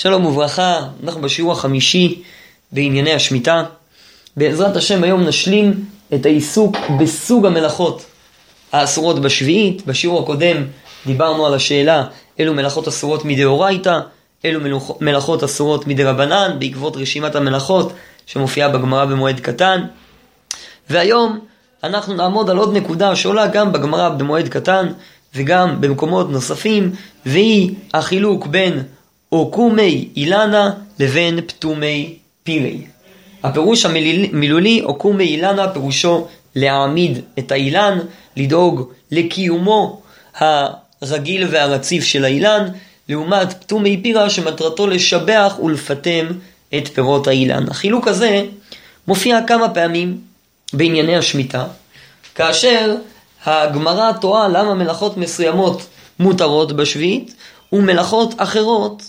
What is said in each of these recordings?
שלום וברכה, אנחנו בשיעור החמישי בענייני השמיטה. בעזרת השם היום נשלים את העיסוק בסוג המלאכות האסורות בשביעית. בשיעור הקודם דיברנו על השאלה אילו מלאכות אסורות מדאורייתא, אילו מלאכות אסורות מדרבנן, בעקבות רשימת המלאכות שמופיעה בגמרא במועד קטן. והיום אנחנו נעמוד על עוד נקודה שעולה גם בגמרא במועד קטן וגם במקומות נוספים, והיא החילוק בין אוקומי אילנה לבין פתומי פירי. הפירוש המילולי אוקומי אילנה פירושו להעמיד את האילן, לדאוג לקיומו הרגיל והרציף של האילן, לעומת פתומי פירה שמטרתו לשבח ולפטם את פירות האילן. החילוק הזה מופיע כמה פעמים בענייני השמיטה, כאשר הגמרא תוהה למה מלאכות מסוימות מותרות בשביעית ומלאכות אחרות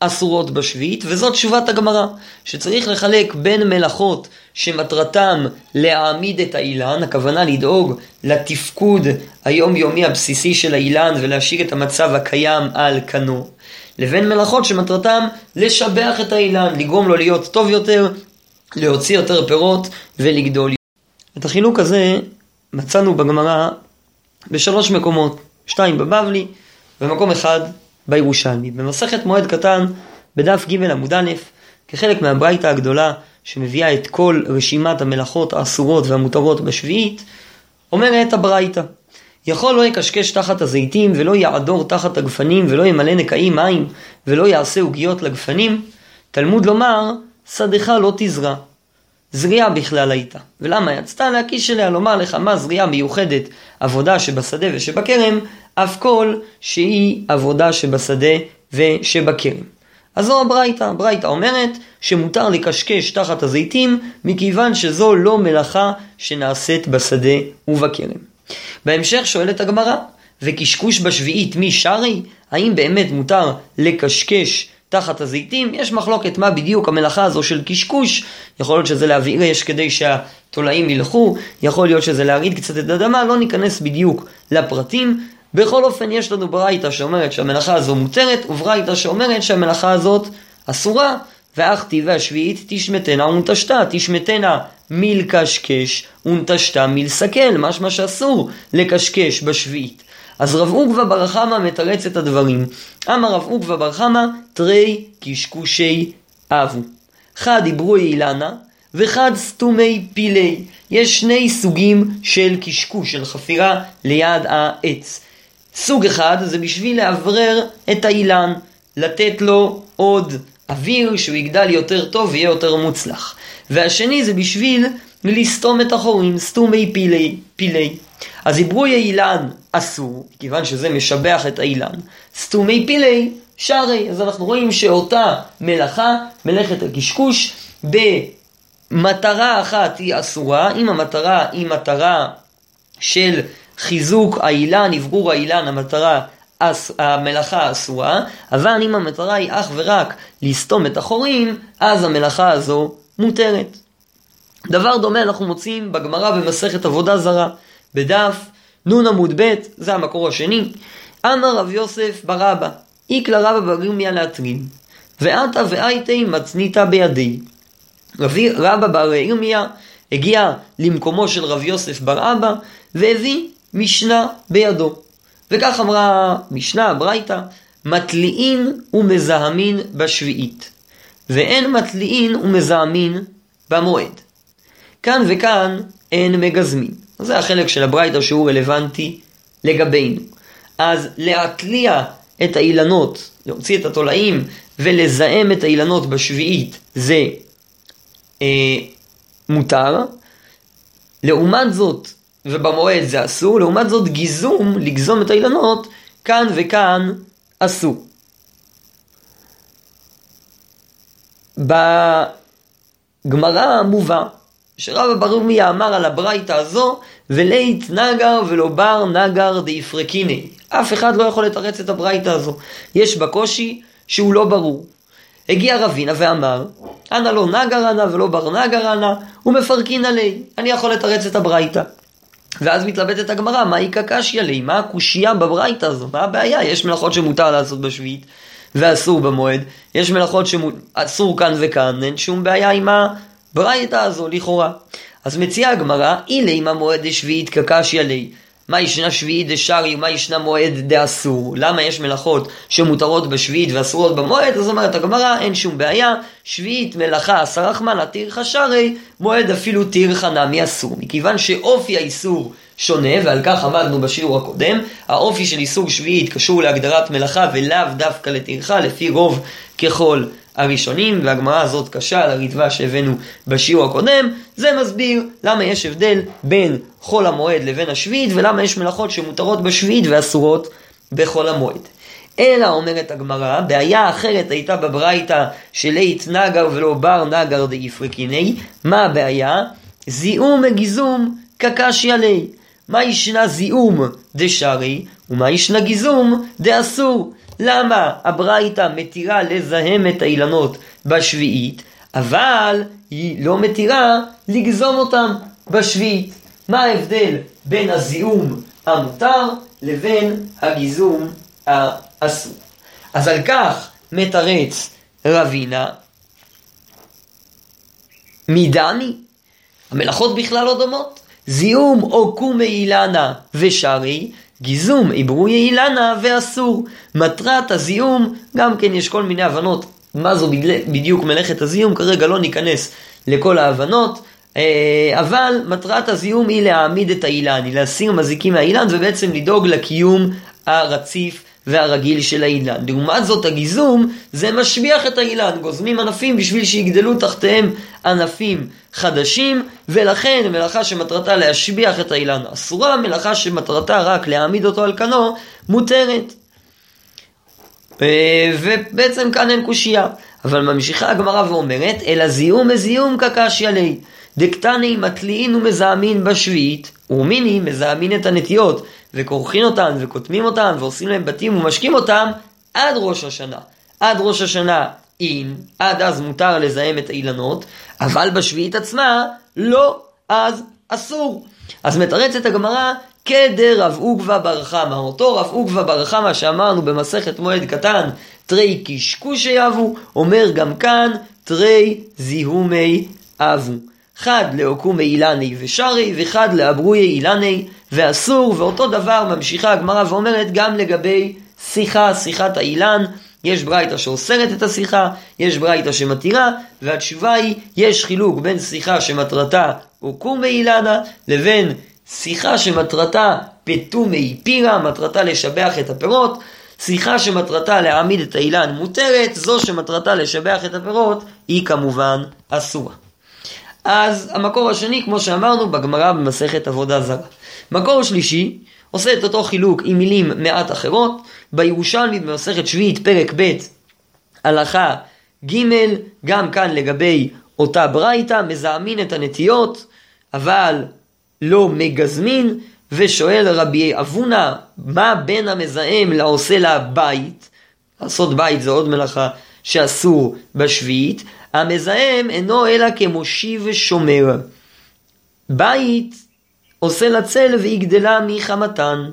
אסורות בשביעית, וזאת תשובת הגמרא, שצריך לחלק בין מלאכות שמטרתם להעמיד את האילן, הכוונה לדאוג לתפקוד היומיומי הבסיסי של האילן ולהשאיר את המצב הקיים על כנו, לבין מלאכות שמטרתם לשבח את האילן, לגרום לו להיות טוב יותר, להוציא יותר פירות ולגדול. את החילוק הזה מצאנו בגמרא בשלוש מקומות, שתיים בבבלי ומקום אחד בירושלמי. במסכת מועד קטן, בדף ג' עמוד א', כחלק מהברייתא הגדולה שמביאה את כל רשימת המלאכות האסורות והמותרות בשביעית, אומרת הברייתא יכול לא יקשקש תחת הזיתים ולא יעדור תחת הגפנים ולא ימלא נקעים מים ולא יעשה עוגיות לגפנים, תלמוד לומר, שדך לא תזרע. זריעה בכלל הייתה. ולמה יצאת להקיש אליה לומר לך מה זריעה מיוחדת, עבודה שבשדה ושבכרם, אף כל שהיא עבודה שבשדה ושבכרם. אז זו הברייתא, הברייתא אומרת שמותר לקשקש תחת הזיתים מכיוון שזו לא מלאכה שנעשית בשדה ובכרם. בהמשך שואלת הגמרא, וקשקוש בשביעית מי שרי? האם באמת מותר לקשקש תחת הזיתים, יש מחלוקת מה בדיוק המלאכה הזו של קשקוש, יכול להיות שזה להבעיר אש כדי שהתולעים ילכו, יכול להיות שזה להרעיד קצת את האדמה, לא ניכנס בדיוק לפרטים. בכל אופן יש לנו ברייתא שאומרת שהמלאכה הזו מותרת, וברייתא שאומרת שהמלאכה הזאת אסורה, ואחתי והשביעית תשמטנה ונטשתה, תשמטנה מלקשקש ונטשתה מלסכל, משמע שאסור לקשקש בשביעית. אז רב עוגבא בר חמא מתרץ את הדברים. אמר רב עוגבא בר חמא, תרי קשקושי אבו. חד דיברו אילנה, וחד סתומי פילי. יש שני סוגים של קשקוש, של חפירה ליד העץ. סוג אחד זה בשביל לאוורר את האילן, לתת לו עוד אוויר שהוא יגדל יותר טוב ויהיה יותר מוצלח. והשני זה בשביל לסתום את החורים, סתומי פילי. פילי. אז עיברו אילן אסור, כיוון שזה משבח את האילן. סתומי פילי שרי. אז אנחנו רואים שאותה מלאכה, מלאכת הקשקוש, במטרה אחת היא אסורה, אם המטרה היא מטרה של חיזוק האילן, אוורור האילן, המטרה המלאכה אסורה, אבל אם המטרה היא אך ורק לסתום את החורים, אז המלאכה הזו מותרת. דבר דומה אנחנו מוצאים בגמרא במסכת עבודה זרה. בדף נ עמוד ב', זה המקור השני, אמר רב יוסף ברבא, איקלה רבא ברימיה להטריד, ועתה ואייתי מצניתה בידי. רבי רבא בר ירמיה הגיע למקומו של רב יוסף בר אבא והביא משנה בידו. וכך אמרה משנה, ברייתא, מתליעין ומזהמין בשביעית, ואין מתליעין ומזהמין במועד. כאן וכאן אין מגזמין. זה החלק של הברייתא שהוא רלוונטי לגבינו. אז להתליע את האילנות, להוציא את התולעים ולזהם את האילנות בשביעית זה אה, מותר. לעומת זאת, ובמועד זה אסור, לעומת זאת גיזום, לגזום את האילנות, כאן וכאן אסור. בגמרא מובא שרבא ברומיה אמר על הברייתא הזו, ולית נגר ולא בר נגר דאיפרקיני. אף אחד לא יכול לתרץ את הברייתא הזו. יש בה קושי שהוא לא ברור. הגיע רבינה ואמר, אנא לא נגר אנא ולא בר נגר אנא, ומפרקין עלי. אני יכול לתרץ את הברייתא. ואז מתלבטת הגמרא, מה איכא קשיא לי? מה הקושייה בברייתא הזו? מה הבעיה? יש מלאכות שמותר לעשות בשביעית, ואסור במועד, יש מלאכות שאסור כאן וכאן, אין שום בעיה עם הברייתא הזו לכאורה. אז מציעה הגמרא, אילי עם המועד השביעית כקשיא לי. מה ישנה שביעית דשארי ומה ישנה מועד דאסור? למה יש מלאכות שמותרות בשביעית ואסורות במועד? אז אומרת הגמרא, אין שום בעיה, שביעית מלאכה עשרה רחמנא תירחא שרי, מועד אפילו תירחא נמי אסור. מכיוון שאופי האיסור שונה, ועל כך עמדנו בשיעור הקודם, האופי של איסור שביעית קשור להגדרת מלאכה ולאו דווקא לטרחה, לפי רוב ככל הראשונים, והגמרא הזאת קשה על הריטב"א שהבאנו בשיעור הקודם, זה מסביר למה יש הבדל בין חול המועד לבין השביעית, ולמה יש מלאכות שמותרות בשביעית ואסורות בחול המועד. אלא אומרת הגמרא, בעיה אחרת הייתה בברייתא שלית נגר ולא בר נגר דאיפרקיני, מה הבעיה? זיהום מגיזום כקשיא ליה. מה ישנה זיהום דשארי, ומה ישנה גיזום דאסור. למה הברייתא מתירה לזהם את האילנות בשביעית, אבל היא לא מתירה לגזום אותם בשביעית? מה ההבדל בין הזיהום המותר לבין הגיזום האסור? אז על כך מתרץ רבינה מדני, המלאכות בכלל לא דומות. זיהום או קומי אילנה ושרי, גיזום עברוי אילנה ואסור. מטרת הזיהום, גם כן יש כל מיני הבנות מה זו בדיוק מלאכת הזיהום, כרגע לא ניכנס לכל ההבנות, אה, אבל מטרת הזיהום היא להעמיד את האילן, היא להסיר מזיקים מהאילן ובעצם לדאוג לקיום הרציף והרגיל של האילן. לעומת זאת הגיזום זה משביח את האילן, גוזמים ענפים בשביל שיגדלו תחתיהם ענפים חדשים, ולכן מלאכה שמטרתה להשביח את האילן אסורה, מלאכה שמטרתה רק להעמיד אותו על כנו מותרת. אה, ובעצם כאן אין קושייה. אבל ממשיכה הגמרא ואומרת, אלא זיהום מזיהום כקשיא לי. דקטני מתליעין ומזהמין בשביעית, ומיני מזהמין את הנטיות, וכורכים אותן, וקוטמים אותן, ועושים להם בתים ומשקים אותם, עד ראש השנה. עד ראש השנה אין, עד אז מותר לזהם את האילנות, אבל בשביעית עצמה לא, אז אסור. אז מתרצת הגמרא כדרב עוגבא בר חמא, אותו רב עוגבא בר חמא שאמרנו במסכת מועד קטן, תרי קשקושי אבו, אומר גם כאן, תרי זיהומי אבו. חד לעוקומי אילני ושרי, וחד לאברוי אילני ואסור, ואותו דבר ממשיכה הגמרא ואומרת גם לגבי שיחה, שיחת האילן, יש ברייתא שאוסרת את השיחה, יש ברייתא שמתירה, והתשובה היא, יש חילוק בין שיחה שמטרתה עוקומי אילנה, לבין שיחה שמטרתה פטומי פירה, מטרתה לשבח את הפירות, שיחה שמטרתה להעמיד את האילן מותרת, זו שמטרתה לשבח את הפירות, היא כמובן אסורה. אז המקור השני, כמו שאמרנו, בגמרא במסכת עבודה זרה. מקור שלישי, עושה את אותו חילוק עם מילים מעט אחרות, בירושלמי במסכת שביעית, פרק ב', הלכה ג', גם כאן לגבי אותה ברייתא, מזהמין את הנטיות, אבל לא מגזמין, ושואל רבי אבונה, מה בין המזהם לעושה לה בית? לעשות בית זה עוד מלאכה שאסור בשביעית, המזהם אינו אלא כמושיב ושומר. בית עושה לה צל והיא גדלה מחמתן.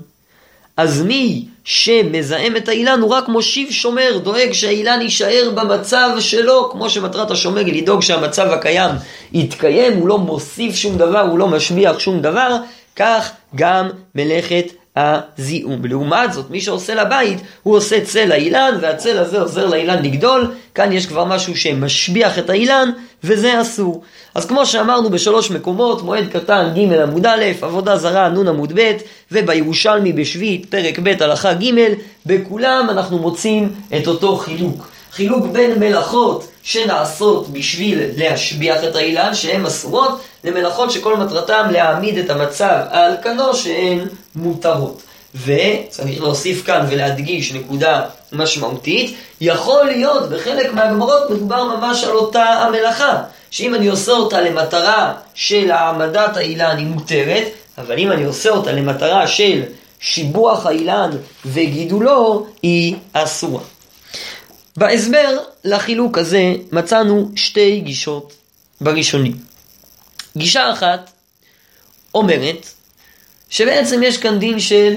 אז מי שמזהם את האילן הוא רק מושיב שומר, דואג שהאילן יישאר במצב שלו, כמו שמטרת השומר היא לדאוג שהמצב הקיים יתקיים, הוא לא מוסיף שום דבר, הוא לא משביח שום דבר, כך גם מלאכת הזיהום. לעומת זאת, מי שעושה לבית, הוא עושה צל לאילן, והצל הזה עוזר לאילן לגדול. כאן יש כבר משהו שמשביח את האילן, וזה אסור. אז כמו שאמרנו בשלוש מקומות, מועד קטן ג' עמוד א', עבודה זרה נ' עמוד ב', ובירושלמי בשביעית פרק ב' הלכה ג', בכולם אנחנו מוצאים את אותו חילוק. חילוק בין מלאכות שנעשות בשביל להשביח את האילן, שהן אסורות, למלאכות שכל מטרתם להעמיד את המצב על כנו שהן מותרות. וצריך להוסיף כאן ולהדגיש נקודה משמעותית, יכול להיות בחלק מהגמרות מדובר ממש על אותה המלאכה, שאם אני עושה אותה למטרה של העמדת האילן היא מותרת, אבל אם אני עושה אותה למטרה של שיבוח האילן וגידולו היא אסורה. בהסבר לחילוק הזה מצאנו שתי גישות בראשונים. גישה אחת אומרת שבעצם יש כאן דין של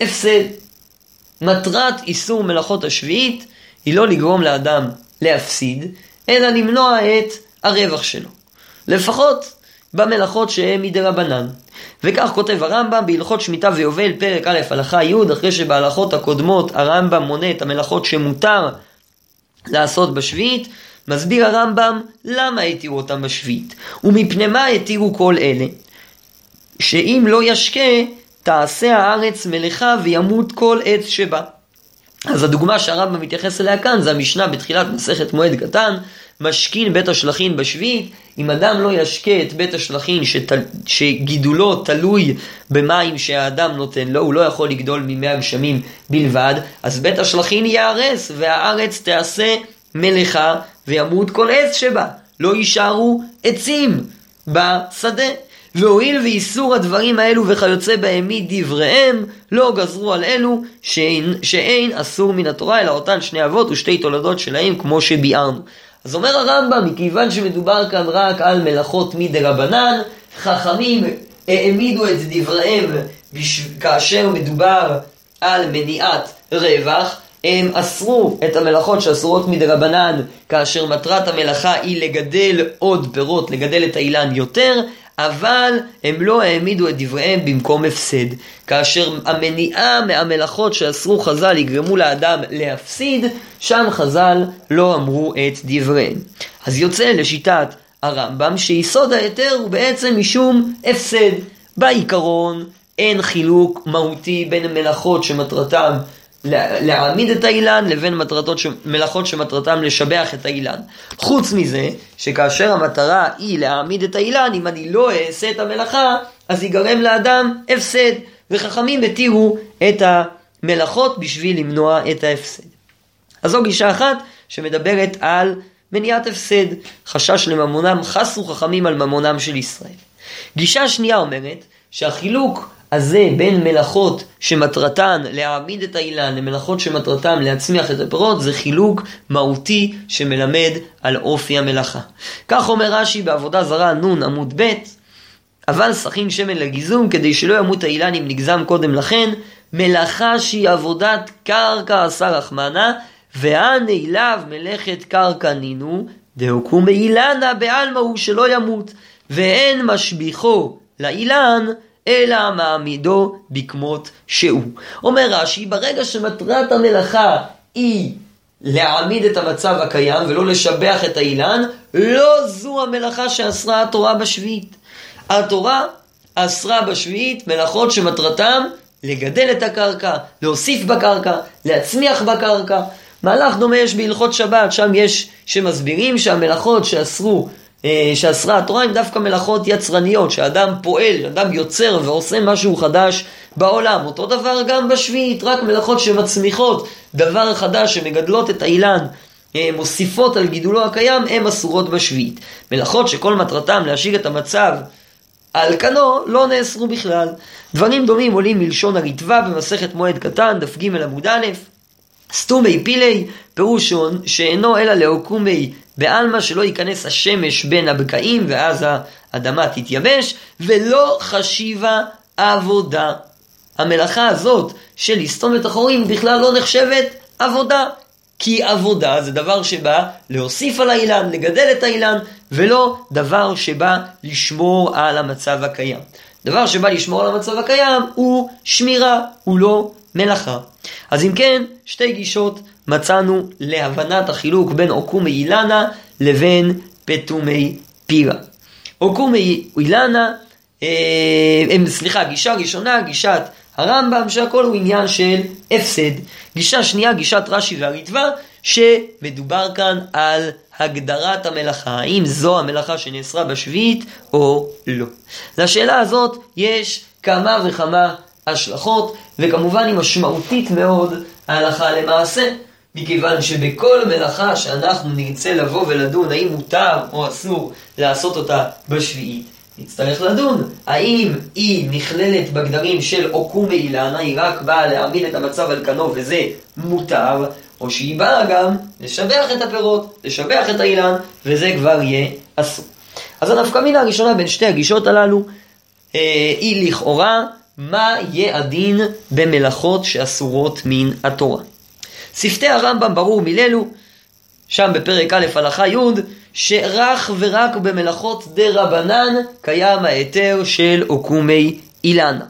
הפסד. מטרת איסור מלאכות השביעית היא לא לגרום לאדם להפסיד, אלא למנוע את הרווח שלו. לפחות במלאכות שהן מדרבנן. וכך כותב הרמב"ם בהלכות שמיטה ויובל, פרק א', הלכה י', אחרי שבהלכות הקודמות הרמב"ם מונה את המלאכות שמותר לעשות בשביעית, מסביר הרמב"ם למה התירו אותם בשביעית, ומפני מה התירו כל אלה. שאם לא ישקה, תעשה הארץ מלאכה וימות כל עץ שבה. אז הדוגמה שהרמב"ם מתייחס אליה כאן זה המשנה בתחילת מסכת מועד קטן, משכין בית השלכין בשביעית, אם אדם לא ישקה את בית השלכין שת... שגידולו תלוי במים שהאדם נותן לו, הוא לא יכול לגדול ממי הגשמים בלבד, אז בית השלכין ייהרס והארץ תעשה מלאכה וימות כל עץ שבה, לא יישארו עצים בשדה. והואיל ואיסור הדברים האלו וכיוצא בהם מדבריהם, לא גזרו על אלו שאין, שאין אסור מן התורה, אלא אותן שני אבות ושתי תולדות שלהם, כמו שביארנו. אז אומר הרמב"ם, מכיוון שמדובר כאן רק על מלאכות מדרבנן, חכמים העמידו את דבריהם כאשר מדובר על מניעת רווח, הם אסרו את המלאכות שאסורות מדרבנן כאשר מטרת המלאכה היא לגדל עוד פירות, לגדל את האילן יותר, אבל הם לא העמידו את דבריהם במקום הפסד. כאשר המניעה מהמלאכות שאסרו חז"ל יגרמו לאדם להפסיד, שם חז"ל לא אמרו את דבריהם. אז יוצא לשיטת הרמב"ם שיסוד ההיתר הוא בעצם משום הפסד. בעיקרון אין חילוק מהותי בין המלאכות שמטרתם להעמיד את האילן לבין מטרתות ש... מלאכות שמטרתם לשבח את האילן. חוץ מזה, שכאשר המטרה היא להעמיד את האילן, אם אני לא אעשה את המלאכה, אז ייגרם לאדם הפסד. וחכמים התירו את המלאכות בשביל למנוע את ההפסד. אז זו גישה אחת שמדברת על מניעת הפסד, חשש לממונם, חסו חכמים על ממונם של ישראל. גישה שנייה אומרת שהחילוק הזה בין מלאכות שמטרתן להעמיד את האילן למלאכות שמטרתן להצמיח את הפירות זה חילוק מהותי שמלמד על אופי המלאכה. כך אומר רש"י בעבודה זרה נ' עמוד ב' אבל סכין שמן לגיזום כדי שלא ימות האילן אם נגזם קודם לכן מלאכה שהיא עבודת קרקע עשה רחמנה והנעיליו מלאכת קרקע נינו דהוקום מאילנה בעלמא הוא שלא ימות ואין משביחו לאילן אלא מעמידו בקמות שהוא. אומר רש"י, ברגע שמטרת המלאכה היא להעמיד את המצב הקיים ולא לשבח את האילן, לא זו המלאכה שאסרה התורה בשביעית. התורה אסרה בשביעית מלאכות שמטרתם לגדל את הקרקע, להוסיף בקרקע, להצמיח בקרקע. מהלך דומה יש בהלכות שבת, שם יש שמסבירים שהמלאכות שאסרו שאסרה התורה הן דווקא מלאכות יצרניות, שאדם פועל, אדם יוצר ועושה משהו חדש בעולם. אותו דבר גם בשביעית, רק מלאכות שמצמיחות דבר חדש, שמגדלות את האילן, אה, מוסיפות על גידולו הקיים, הן אסורות בשביעית. מלאכות שכל מטרתם להשאיר את המצב על כנו, לא נאסרו בכלל. דברים דומים עולים מלשון הריטב"א במסכת מועד קטן, דף ג' עמוד א', סתומי פילי, פירוש שאינו אלא לאוקומי בעלמא שלא ייכנס השמש בין הבקעים ואז האדמה תתייבש, ולא חשיבה עבודה. המלאכה הזאת של לסתום את החורים בכלל לא נחשבת עבודה. כי עבודה זה דבר שבא להוסיף על האילן, לגדל את האילן, ולא דבר שבא לשמור על המצב הקיים. דבר שבא לשמור על המצב הקיים הוא שמירה, הוא לא מלאכה. אז אם כן, שתי גישות מצאנו להבנת החילוק בין עוקומי אילנה לבין פטומי פירה. עוקומי אילנה, אה, סליחה, גישה ראשונה, גישת הרמב"ם, שהכל הוא עניין של הפסד. גישה שנייה, גישת רש"י והריטב"א, שמדובר כאן על הגדרת המלאכה, האם זו המלאכה שנאסרה בשביעית או לא. לשאלה הזאת יש כמה וכמה השלכות, וכמובן היא משמעותית מאוד הלכה למעשה, מכיוון שבכל מלאכה שאנחנו נרצה לבוא ולדון האם מותר או אסור לעשות אותה בשביעית, נצטרך לדון האם היא נכללת בגדרים של עוקום ואילנה, היא רק באה להעמיד את המצב על כנו וזה מותר, או שהיא באה גם לשבח את הפירות, לשבח את האילן, וזה כבר יהיה אסור. אז הנפקא מינה הראשונה בין שתי הגישות הללו אה, היא לכאורה מה יהיה הדין במלאכות שאסורות מן התורה. שפתי הרמב"ם ברור מללו, שם בפרק א' הלכה י', שרק ורק במלאכות דה רבנן קיים ההיתר של עוקומי אילנה.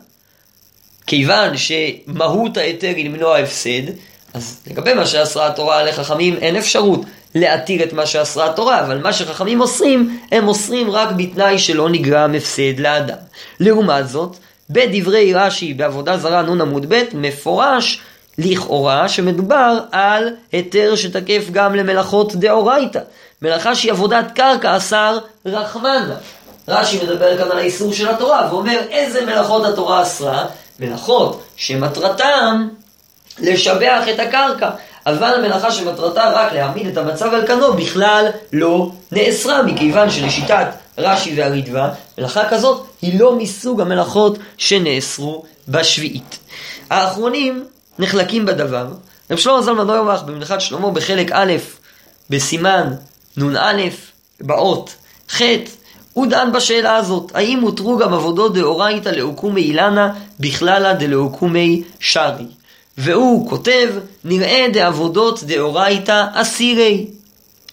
כיוון שמהות ההיתר היא למנוע הפסד, אז לגבי מה שאסרה התורה לחכמים אין אפשרות להתיר את מה שאסרה התורה, אבל מה שחכמים אוסרים, הם אוסרים רק בתנאי שלא נגרם הפסד לאדם. לעומת זאת, בדברי רש"י בעבודה זרה נ' עמוד ב', מפורש לכאורה שמדובר על היתר שתקף גם למלאכות דאורייתא. מלאכה שהיא עבודת קרקע אסר רחמנה. רש"י מדבר כאן על האיסור של התורה ואומר איזה מלאכות התורה אסרה? מלאכות שמטרתם לשבח את הקרקע. אבל מלאכה שמטרתה רק להעמיד את המצב על כנו בכלל לא נאסרה, מכיוון שלשיטת רש"י והרידווה, מלאכה כזאת היא לא מסוג המלאכות שנאסרו בשביעית. האחרונים נחלקים בדבר. רב שלמה זלמן נוירבך במנחת שלמה בחלק א', בסימן נ"א, באות ח', הוא דן בשאלה הזאת, האם הותרו גם עבודות דאורייתא לאוקומי אילנה בכללה דלאוקומי שרי. והוא כותב, נראה דעבודות דאורייתא אסירי.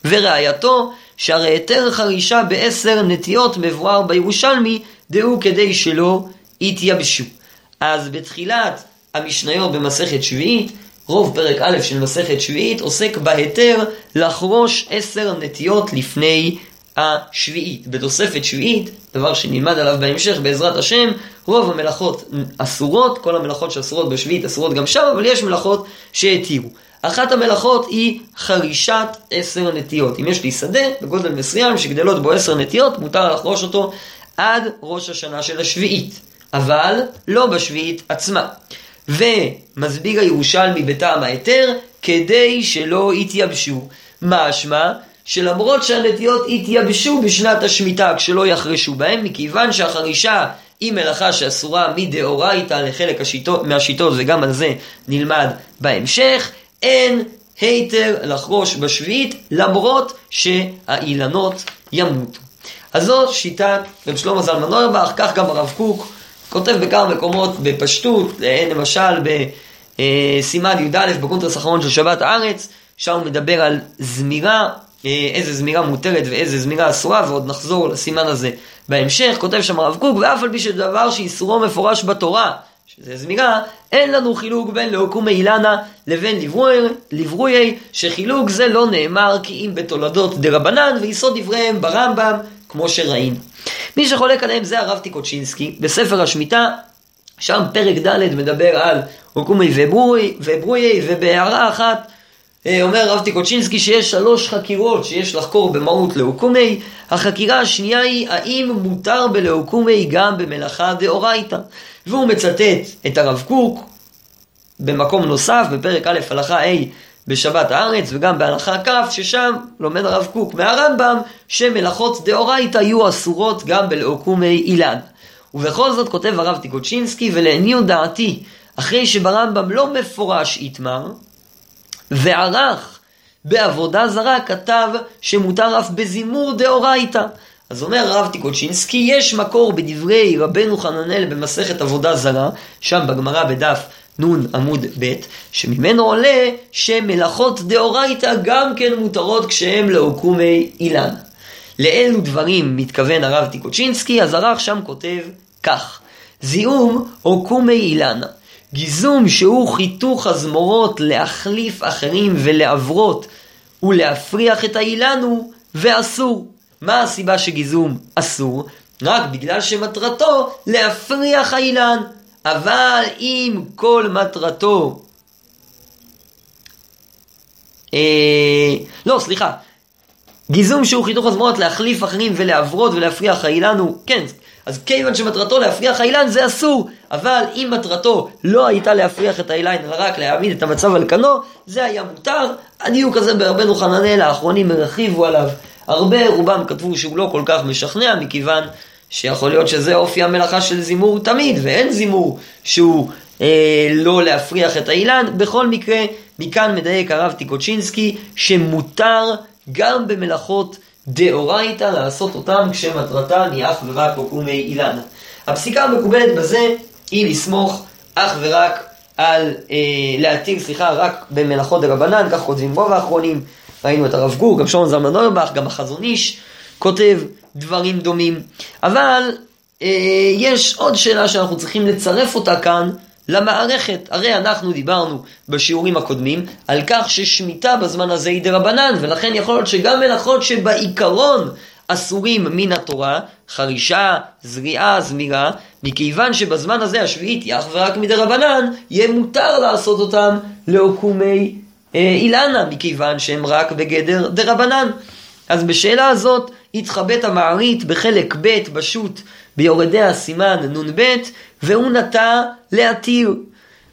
וראייתו, שהרי היתר חרישה בעשר נטיות מבואר בירושלמי, דהו כדי שלא יתייבשו. אז בתחילת המשניות במסכת שביעית, רוב פרק א' של מסכת שביעית עוסק בהיתר לחרוש עשר נטיות לפני השביעית. בתוספת שביעית, דבר שנלמד עליו בהמשך בעזרת השם, רוב המלאכות אסורות, כל המלאכות שאסורות בשביעית אסורות גם שם, אבל יש מלאכות שהתירו. אחת המלאכות היא חרישת עשר נטיות. אם יש לי שדה בגודל מסוים שגדלות בו עשר נטיות, מותר לחרוש אותו עד ראש השנה של השביעית, אבל לא בשביעית עצמה. ומסביר הירושלמי בטעם ההיתר, כדי שלא יתייבשו. משמע שלמרות שהנטיות יתייבשו בשנת השמיטה כשלא יחרשו בהם, מכיוון שהחרישה היא מלאכה שאסורה מדאורייתא לחלק השיטות, מהשיטות, וגם על זה נלמד בהמשך, אין היתר לחרוש בשביעית, למרות שהאילנות ימותו. אז זו שיטת רב שלמה זלמן נוירבך, כך גם הרב קוק כותב בכמה מקומות בפשטות, למשל בסימן י"א בקונטרס האחרון של שבת הארץ, שם הוא מדבר על זמירה אה, איזה זמירה מותרת ואיזה זמירה אסורה, ועוד נחזור לסימן הזה בהמשך. כותב שם הרב קוק, ואף על פי שדבר שאיסורו מפורש בתורה, שזה זמירה, אין לנו חילוק בין לאוקומי אילנה לבין לברוי, שחילוק זה לא נאמר כי אם בתולדות דרבנן, ויסוד דבריהם ברמב"ם, כמו שראינו. מי שחולק עליהם זה הרב טיקוצ'ינסקי, בספר השמיטה, שם פרק ד' מדבר על אוקומי וברוי, ובהערה אחת אה, אומר הרב טיקוצ'ינסקי שיש שלוש חקירות שיש לחקור במהות לאוקומי. החקירה השנייה היא האם מותר בלאוקומי גם במלאכה דאורייתא. והוא מצטט את הרב קוק במקום נוסף, בפרק א' הלכה ה' בשבת הארץ, וגם בהלכה כ', ששם לומד הרב קוק מהרמב"ם, שמלאכות דאורייתא יהיו אסורות גם בלאוקומי אילן. ובכל זאת כותב הרב טיקוצ'ינסקי, ולעניות דעתי, אחרי שברמב"ם לא מפורש איתמר, וערך בעבודה זרה כתב שמותר אף בזימור דאורייתא. אז אומר הרב טיקוצ'ינסקי, יש מקור בדברי רבנו חננאל במסכת עבודה זרה, שם בגמרא בדף נ' עמוד ב', שממנו עולה שמלאכות דאורייתא גם כן מותרות כשהם לאוקומי אילן. לאילו דברים מתכוון הרב טיקוצ'ינסקי, אז הרב שם כותב כך: זיהום אוקומי אילנה. גיזום שהוא חיתוך הזמורות להחליף אחרים ולעברות ולהפריח את האילן הוא ואסור. מה הסיבה שגיזום אסור? רק בגלל שמטרתו להפריח האילן. אבל אם כל מטרתו... אה, לא, סליחה. גיזום שהוא חיתוך הזמורות להחליף אחרים ולעברות ולהפריח האילן הוא... כן, אז כיוון שמטרתו להפריח האילן זה אסור, אבל אם מטרתו לא הייתה להפריח את האילן, אלא רק להעמיד את המצב על כנו, זה היה מותר. הדיוק הזה ברבנו חננאל, האחרונים הרחיבו עליו הרבה, רובם כתבו שהוא לא כל כך משכנע, מכיוון שיכול להיות שזה אופי המלאכה של זימור תמיד, ואין זימור שהוא אה, לא להפריח את האילן. בכל מקרה, מכאן מדייק הרב טיקוצ'ינסקי, שמותר גם במלאכות דאורייתא לעשות אותם כשמטרתן היא אך ורק עוקומי אילן. הפסיקה המקובלת בזה היא לסמוך אך ורק על אה, להתיר, סליחה, רק במלאכות דרבנן, כך כותבים רוב האחרונים, ראינו את הרב גור, גם שון זלמן נוירבך, גם החזון איש כותב דברים דומים. אבל אה, יש עוד שאלה שאנחנו צריכים לצרף אותה כאן למערכת. הרי אנחנו דיברנו בשיעורים הקודמים על כך ששמיטה בזמן הזה היא דרבנן, ולכן יכול להיות שגם מלאכות שבעיקרון אסורים מן התורה, חרישה, זריעה, זמירה, מכיוון שבזמן הזה השביעית היא אך ורק מדרבנן, יהיה מותר לעשות אותם לעוקומי אה, אילנה, מכיוון שהם רק בגדר דרבנן. אז בשאלה הזאת התחבט המערית בחלק ב' בשו"ת ביורדי הסימן נ"ב, והוא נטה להתיר.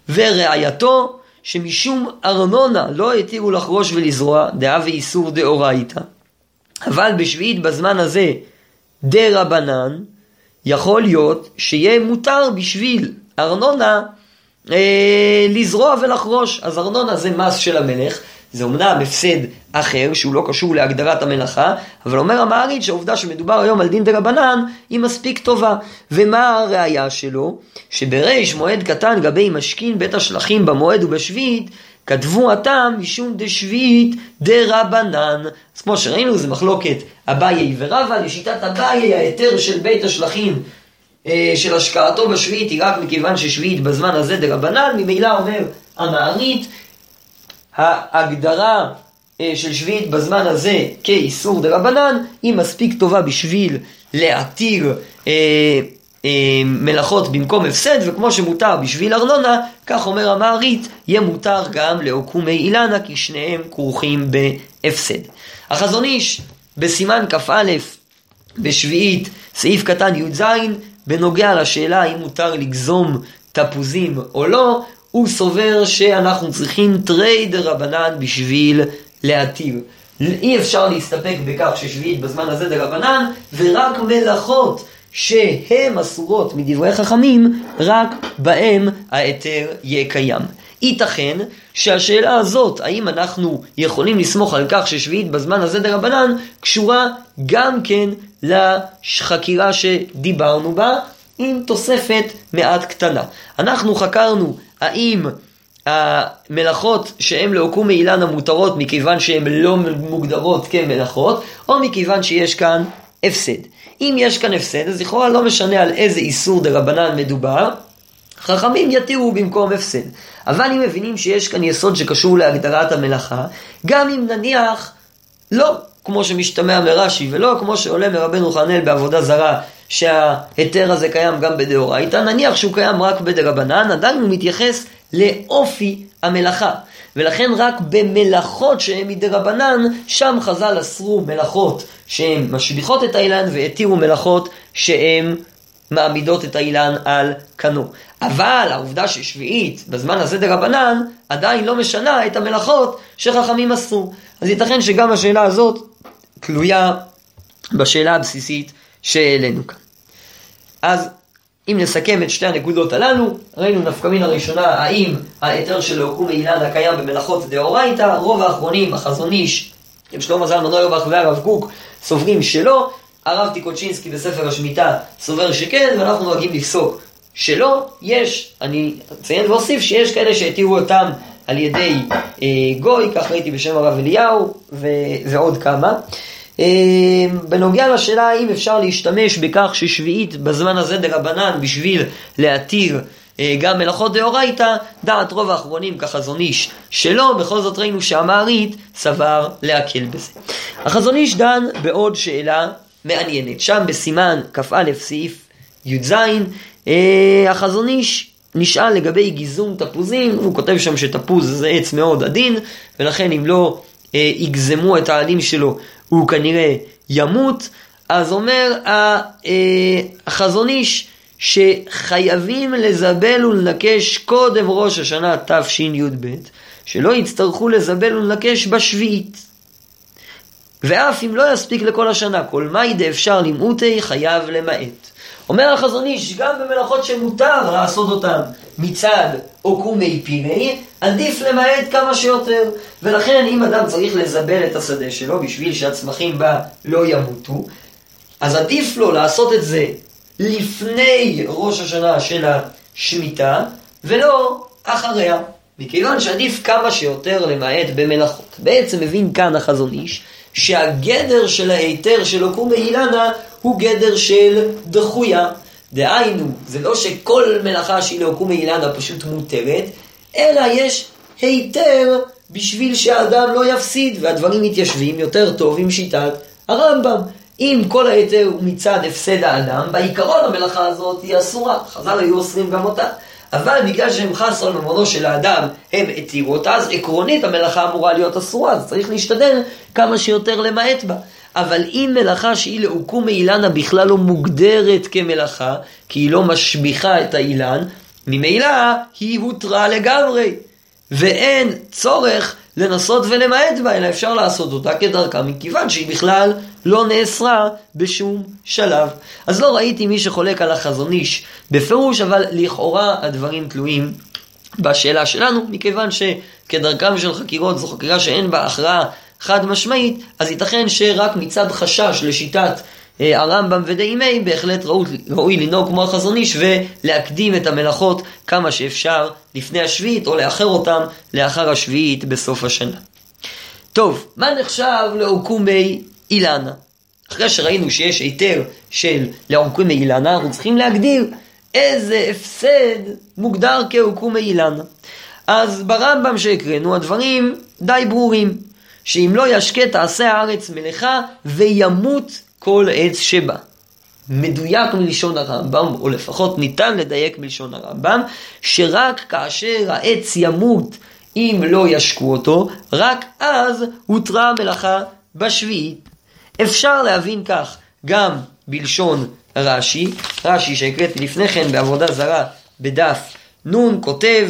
וראייתו שמשום ארנונה לא התירו לחרוש ולזרוע, דעה ואיסור דאורייתא. אבל בשביעית בזמן הזה דה רבנן, יכול להיות שיהיה מותר בשביל ארנונה אה, לזרוע ולחרוש. אז ארנונה זה מס של המלך, זה אומנם הפסד אחר שהוא לא קשור להגדרת המלאכה, אבל אומר המעריד שהעובדה שמדובר היום על דין דה רבנן היא מספיק טובה. ומה הראייה שלו? שבריש מועד קטן גבי משכין בית השלכים במועד ובשביעית כתבו הטעם משום דשביעית דרבנן. אז כמו שראינו, זה מחלוקת אביי ורבא, לשיטת אביי ההיתר של בית השלכים אה, של השקעתו בשביעית היא רק מכיוון ששביעית בזמן הזה דרבנן, ממילא אומר המערית, ההגדרה אה, של שביעית בזמן הזה כאיסור דרבנן היא מספיק טובה בשביל להתיר אה, אה, מלאכות במקום הפסד, וכמו שמותר בשביל ארנונה, כך אומר המערית, יהיה מותר גם לעוקומי אילנה, כי שניהם כרוכים בהפסד. החזון איש בסימן כ"א בשביעית, סעיף קטן י"ז, בנוגע לשאלה האם מותר לגזום תפוזים או לא, הוא סובר שאנחנו צריכים תרי דרבנן בשביל להתיר. אי אפשר להסתפק בכך ששביעית בזמן הזה דרבנן, ורק מלאכות שהן אסורות מדברי חכמים, רק בהם ההיתר יהיה קיים. ייתכן שהשאלה הזאת, האם אנחנו יכולים לסמוך על כך ששביעית בזמן הזה דרבנן, קשורה גם כן לחקירה שדיברנו בה, עם תוספת מעט קטנה. אנחנו חקרנו האם המלאכות שהן לעוקום מאילן המותרות מכיוון שהן לא מוגדרות כמלאכות, או מכיוון שיש כאן הפסד. אם יש כאן הפסד, אז לכאורה לא משנה על איזה איסור דה רבנן מדובר, חכמים יתירו במקום הפסד. אבל אם מבינים שיש כאן יסוד שקשור להגדרת המלאכה, גם אם נניח לא כמו שמשתמע מרש"י, ולא כמו שעולה מרבנו חנאל בעבודה זרה, שההיתר הזה קיים גם בדאורייתא, נניח שהוא קיים רק בדרבנן, עדיין הוא מתייחס לאופי המלאכה. ולכן רק במלאכות שהן מדרבנן, שם חז"ל אסרו מלאכות שהן משביחות את האילן והתירו מלאכות שהן מעמידות את האילן על כנו. אבל העובדה ששביעית בזמן הזה דרבנן עדיין לא משנה את המלאכות שחכמים אסרו. אז ייתכן שגם השאלה הזאת תלויה בשאלה הבסיסית שהעלינו כאן. אז אם נסכם את שתי הנקודות הללו, ראינו נפקא מן הראשונה, האם ההיתר של לעוקום אילן הקיים במלאכות דאורייתא, רוב האחרונים, החזון איש, עם שלמה זלמן אוירבך והרב קוק, סוברים שלא, הרב טיקוצ'ינסקי בספר השמיטה סובר שכן, ואנחנו נוהגים לפסוק שלא, יש, אני אציין ואוסיף שיש כאלה שהתירו אותם על ידי אה, גוי, כך ראיתי בשם הרב אליהו, ו- ועוד כמה. אמ, בנוגע לשאלה האם אפשר להשתמש בכך ששביעית בזמן הזה דרבנן בשביל להתיר אה, גם מלאכות דאורייתא, דעת רוב האחרונים כחזון איש שלא, בכל זאת ראינו שהמערית סבר להקל בזה. החזון איש דן בעוד שאלה מעניינת, שם בסימן כ"א סעיף י"ז, אה, החזון איש נשאל לגבי גיזום תפוזים, הוא כותב שם שתפוז זה עץ מאוד עדין, ולכן אם לא אה, יגזמו את העלים שלו הוא כנראה ימות, אז אומר אה, החזון איש שחייבים לזבל ולנקש קודם ראש השנה תשי"ב, שלא יצטרכו לזבל ולנקש בשביעית. ואף אם לא יספיק לכל השנה, כל מאי דאפשר למעוטי חייב למעט. אומר החזון איש, גם במלאכות שמותר לעשות אותן מצד עוקומי פירי, עדיף למעט כמה שיותר. ולכן אם אדם צריך לזבל את השדה שלו בשביל שהצמחים בה לא ימותו, אז עדיף לו לעשות את זה לפני ראש השנה של השמיטה, ולא אחריה. מכיוון שעדיף כמה שיותר למעט במלאכות. בעצם מבין כאן החזון איש, שהגדר של ההיתר של עוקומי אילנה הוא גדר של דחויה. דהיינו, זה לא שכל מלאכה שהיא לעוקומי אילנה פשוט מותרת, אלא יש היתר בשביל שהאדם לא יפסיד, והדברים מתיישבים יותר טוב עם שיטת הרמב"ם. אם כל ההיתר הוא מצד הפסד האדם, בעיקרון המלאכה הזאת היא אסורה. חז"ל היו אוסרים גם אותה. אבל בגלל שהם חס על ממונו של האדם, הם התירו אותה, אז עקרונית המלאכה אמורה להיות אסורה, אז צריך להשתדל כמה שיותר למעט בה. אבל אם מלאכה שהיא לעוקום מאילנה בכלל לא מוגדרת כמלאכה, כי היא לא משביחה את האילן, ממילא היא הותרה לגמרי. ואין צורך לנסות ולמעט בה, אלא אפשר לעשות אותה כדרכה, מכיוון שהיא בכלל לא נאסרה בשום שלב. אז לא ראיתי מי שחולק על החזון איש בפירוש, אבל לכאורה הדברים תלויים בשאלה שלנו, מכיוון שכדרכם של חקירות זו חקירה שאין בה הכרעה חד משמעית, אז ייתכן שרק מצד חשש לשיטת אה, הרמב"ם ודיימי בהחלט ראוי, ראוי לנהוג כמו החזון איש ולהקדים את המלאכות כמה שאפשר לפני השביעית או לאחר אותם לאחר השביעית בסוף השנה. טוב, מה נחשב לעוקומי אילנה? אחרי שראינו שיש היתר של לעוקומי אילנה, אנחנו צריכים להגדיר איזה הפסד מוגדר כעוקומי אילנה. אז ברמב"ם שהקראנו הדברים די ברורים, שאם לא ישקה תעשה הארץ מלאכה וימות כל עץ שבא. מדויק מלשון הרמב"ם, או לפחות ניתן לדייק מלשון הרמב"ם, שרק כאשר העץ ימות אם לא ישקו אותו, רק אז הותרה המלאכה בשביעית. אפשר להבין כך גם בלשון רש"י, רש"י שהקראתי לפני כן בעבודה זרה בדף נ' כותב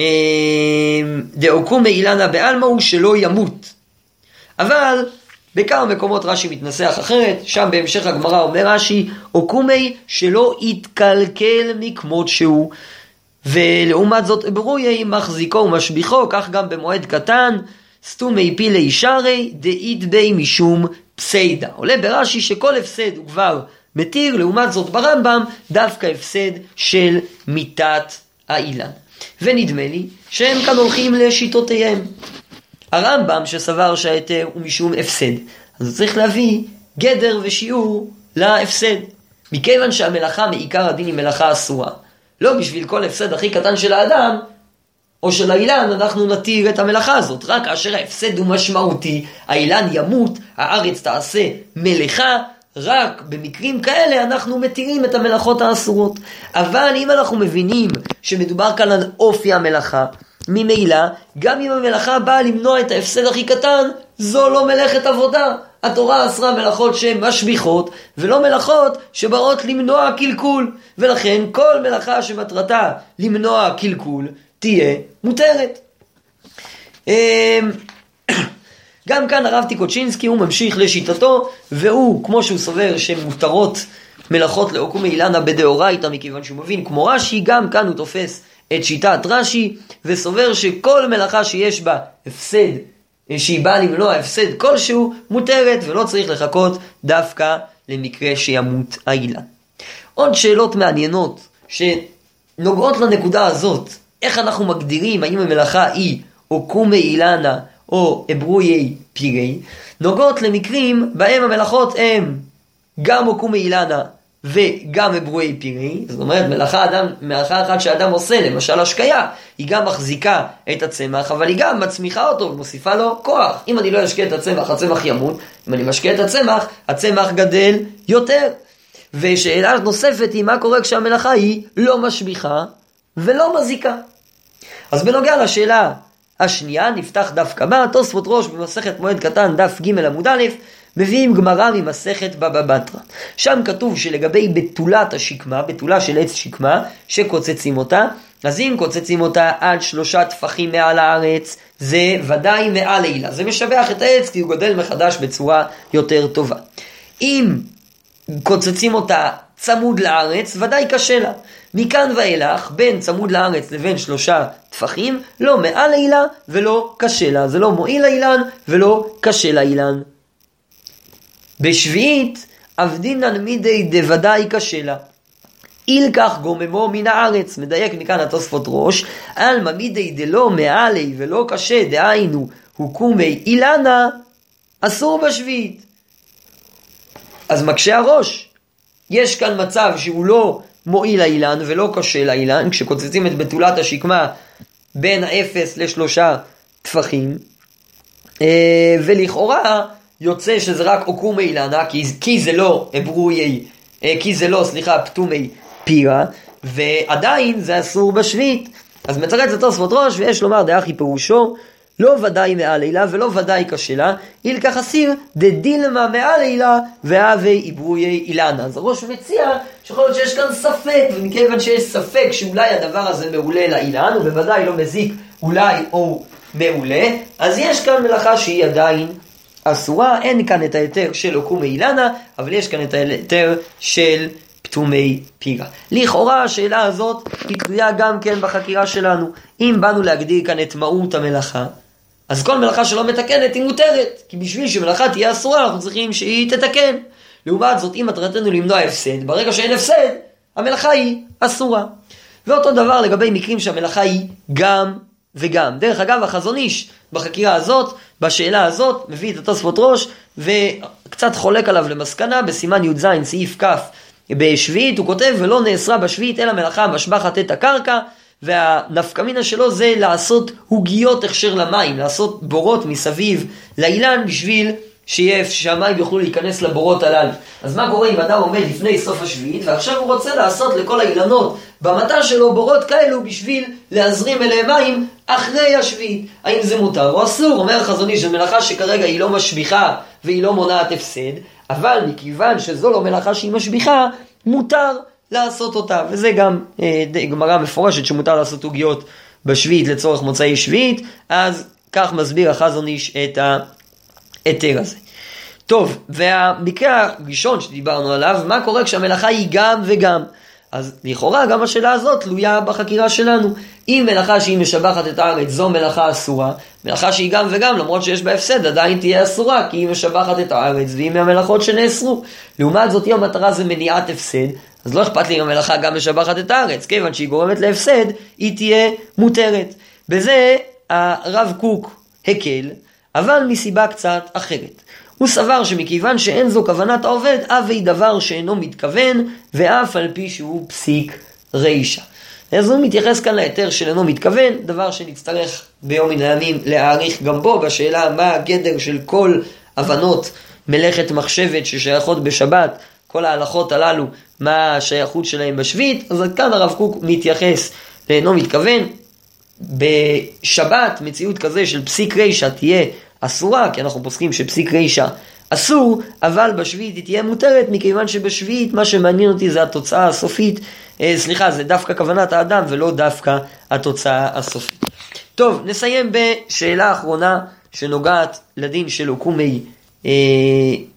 אמ, דאוקום מאילנה בעלמא הוא שלא ימות. אבל בכמה מקומות רש"י מתנסח אחרת, שם בהמשך הגמרא אומר רש"י, אוקומי שלא יתקלקל מכמות שהוא. ולעומת זאת ברוי מחזיקו ומשביחו, כך גם במועד קטן, סתומי פילי שרי דאית בי משום פסיידה. עולה ברש"י שכל הפסד הוא כבר מתיר, לעומת זאת ברמב"ם דווקא הפסד של מיתת האילן. ונדמה לי שהם כאן הולכים לשיטותיהם. הרמב"ם שסבר שההיתר הוא משום הפסד, אז צריך להביא גדר ושיעור להפסד. מכיוון שהמלאכה מעיקר הדין היא מלאכה אסורה. לא בשביל כל הפסד הכי קטן של האדם, או של האילן, אנחנו נתיר את המלאכה הזאת. רק כאשר ההפסד הוא משמעותי, האילן ימות, הארץ תעשה מלאכה, רק במקרים כאלה אנחנו מתירים את המלאכות האסורות. אבל אם אנחנו מבינים שמדובר כאן על אופי המלאכה, ממילא, גם אם המלאכה באה למנוע את ההפסד הכי קטן, זו לא מלאכת עבודה. התורה אסרה מלאכות שהן משביחות, ולא מלאכות שבאות למנוע קלקול. ולכן כל מלאכה שמטרתה למנוע קלקול, תהיה מותרת. גם כאן הרב טיקוצ'ינסקי הוא ממשיך לשיטתו, והוא, כמו שהוא סובר שמותרות מלאכות לעוקומי אילנה בדאורייתא, מכיוון שהוא מבין כמו רש"י, גם כאן הוא תופס את שיטת רש"י, וסובר שכל מלאכה שיש בה הפסד, שהיא באה למנוע הפסד כלשהו, מותרת, ולא צריך לחכות דווקא למקרה שימות האילן. עוד שאלות מעניינות שנוגעות לנקודה הזאת, איך אנחנו מגדירים האם המלאכה היא או קומי אילנה או אברואי פירי, נוגעות למקרים בהם המלאכות הם גם או קומי אילנה וגם אברואי פירי, זאת אומרת מלאכה, אדם, מלאכה אחת שאדם עושה, למשל השקיה, היא גם מחזיקה את הצמח, אבל היא גם מצמיחה אותו ומוסיפה לו כוח. אם אני לא אשקה את הצמח, הצמח ימות, אם אני משקה את הצמח, הצמח גדל יותר. ושאלה נוספת היא מה קורה כשהמלאכה היא לא משביחה ולא מזיקה. אז בנוגע לשאלה השנייה, נפתח דף כמה, תוספות ראש במסכת מועד קטן, דף ג' עמוד א', מביאים גמרא ממסכת בבא בתרא. שם כתוב שלגבי בתולת השקמה, בתולה של עץ שקמה, שקוצצים אותה, אז אם קוצצים אותה עד שלושה טפחים מעל הארץ, זה ודאי מעל לילה. זה משבח את העץ כי הוא גודל מחדש בצורה יותר טובה. אם קוצצים אותה צמוד לארץ, ודאי קשה לה. מכאן ואילך, בין צמוד לארץ לבין שלושה טפחים, לא מעל לילה ולא קשה לה. זה לא מועיל לאילן ולא קשה לאילן. בשביעית, אבדינן מידי דוודאי קשה לה. אילקח גוממו מן הארץ, מדייק מכאן התוספות ראש, עלמא מידי דלא מעלי ולא קשה, דהיינו, הוקומי אילנה, אסור בשביעית. אז מקשה הראש. יש כאן מצב שהוא לא מועיל לאילן ולא קשה לאילן, כשקוצצים את בתולת השקמה בין האפס לשלושה טפחים, אה, ולכאורה יוצא שזה רק עוקומי אילנה, כי, כי זה לא ברוי, אה, כי זה לא, סליחה, פטומי פירה, ועדיין זה אסור בשביעית. אז מצרץ את תוספות ראש, ויש לומר דאחי פירושו, לא ודאי מעלילה ולא ודאי כשלה, אילקח אסיר דדילמה מעלילה והווה עברוי אילנה. אז הראש מציע שיכול להיות שיש כאן ספק, ומכיוון שיש ספק שאולי הדבר הזה מעולה לאילן, ובוודאי לא מזיק אולי או מעולה, אז יש כאן מלאכה שהיא עדיין אסורה, אין כאן את ההיתר של עוקומי אילנה, אבל יש כאן את ההיתר של פטומי פירה. לכאורה השאלה הזאת היא תלויה גם כן בחקירה שלנו. אם באנו להגדיר כאן את מהות המלאכה, אז כל מלאכה שלא מתקנת היא מותרת, כי בשביל שמלאכה תהיה אסורה אנחנו צריכים שהיא תתקן. לעומת זאת, אם מטרתנו למנוע הפסד, ברגע שאין הפסד, המלאכה היא אסורה. ואותו דבר לגבי מקרים שהמלאכה היא גם וגם. דרך אגב, החזון איש בחקירה הזאת, בשאלה הזאת, מביא את התוספות ראש וקצת חולק עליו למסקנה בסימן י"ז סעיף כ' בשביעית, הוא כותב ולא נאסרה בשביעית אלא מלאכה משבחת את הקרקע והנפקמינה שלו זה לעשות עוגיות הכשר למים, לעשות בורות מסביב לאילן בשביל שיהיה, שהמים יוכלו להיכנס לבורות הללו. אז מה קורה אם אדם עומד לפני סוף השביעית ועכשיו הוא רוצה לעשות לכל האילנות במטע שלו בורות כאלו בשביל להזרים אליהם מים אחרי השביעית. האם זה מותר או אסור? אומר חזוני זו מלאכה שכרגע היא לא משביחה והיא לא מונעת הפסד, אבל מכיוון שזו לא מלאכה שהיא משביחה, מותר לעשות אותה, וזה גם אה, גמרא מפורשת שמותר לעשות עוגיות בשביעית לצורך מוצאי שביעית, אז כך מסביר החזון איש את ההיתר הזה. טוב, והמקרה הראשון שדיברנו עליו, מה קורה כשהמלאכה היא גם וגם? אז לכאורה גם השאלה הזאת תלויה בחקירה שלנו. אם מלאכה שהיא משבחת את הארץ זו מלאכה אסורה, מלאכה שהיא גם וגם למרות שיש בה הפסד עדיין תהיה אסורה כי היא משבחת את הארץ והיא מהמלאכות שנאסרו. לעומת זאת אם המטרה זה מניעת הפסד, אז לא אכפת לי אם המלאכה גם משבחת את הארץ, כיוון שהיא גורמת להפסד, היא תהיה מותרת. בזה הרב קוק הקל, אבל מסיבה קצת אחרת. הוא סבר שמכיוון שאין זו כוונת העובד, אבי דבר שאינו מתכוון, ואף על פי שהוא פסיק רישא. אז הוא מתייחס כאן להיתר של אינו מתכוון, דבר שנצטרך ביום מן הימים להעריך גם בו, בשאלה מה הגדר של כל הבנות מלאכת מחשבת ששייכות בשבת, כל ההלכות הללו, מה השייכות שלהם בשביעית, אז כאן הרב קוק מתייחס לאינו מתכוון. בשבת מציאות כזה של פסיק רישא תהיה אסורה, כי אנחנו פוסקים שפסיק רישא אסור, אבל בשביעית היא תהיה מותרת, מכיוון שבשביעית מה שמעניין אותי זה התוצאה הסופית, אה, סליחה, זה דווקא כוונת האדם ולא דווקא התוצאה הסופית. טוב, נסיים בשאלה אחרונה שנוגעת לדין של הוקומי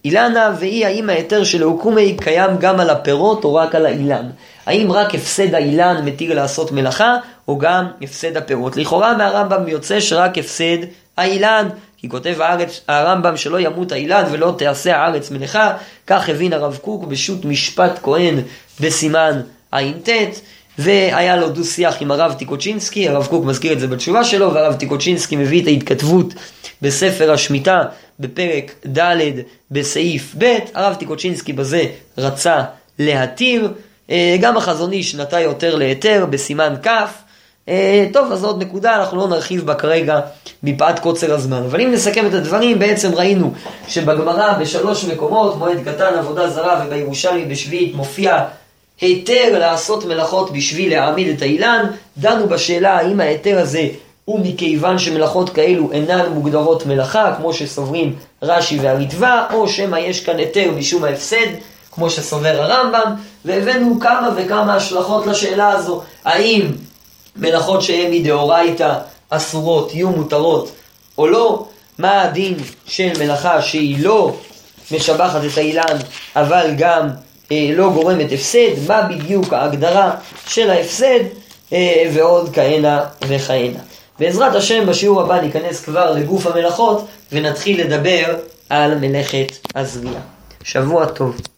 אילנה, והיא האם ההיתר של הוקומי קיים גם על הפירות או רק על האילן. האם רק הפסד האילן מתיר לעשות מלאכה, או גם הפסד הפירות. לכאורה מהרמב"ם יוצא שרק הפסד האילן, כי כותב הארץ, הרמב"ם שלא ימות האילן ולא תעשה הארץ מלאכה, כך הבין הרב קוק בשו"ת משפט כהן בסימן ע"ט, והיה לו דו שיח עם הרב טיקוצ'ינסקי, הרב קוק מזכיר את זה בתשובה שלו, והרב טיקוצ'ינסקי מביא את ההתכתבות בספר השמיטה בפרק ד' בסעיף ב', הרב טיקוצ'ינסקי בזה רצה להתיר, אה, גם החזון איש נטה יותר להיתר בסימן כ', אה, טוב, אז עוד נקודה, אנחנו לא נרחיב בה כרגע מפאת קוצר הזמן. אבל אם נסכם את הדברים, בעצם ראינו שבגמרא בשלוש מקומות, מועד קטן, עבודה זרה ובירושלים בשביעית מופיע היתר לעשות מלאכות בשביל להעמיד את האילן. דנו בשאלה האם ההיתר הזה הוא מכיוון שמלאכות כאלו אינן מוגדרות מלאכה, כמו שסוברים רש"י והריטב"א, או שמא יש כאן היתר משום ההפסד, כמו שסובר הרמב"ם, והבאנו כמה וכמה השלכות לשאלה הזו. האם מלאכות שהן מדאורייתא אסורות יהיו מותרות או לא, מה הדין של מלאכה שהיא לא משבחת את האילן אבל גם לא גורמת הפסד, מה בדיוק ההגדרה של ההפסד אה, ועוד כהנה וכהנה. בעזרת השם בשיעור הבא ניכנס כבר לגוף המלאכות ונתחיל לדבר על מלאכת הזריעה. שבוע טוב.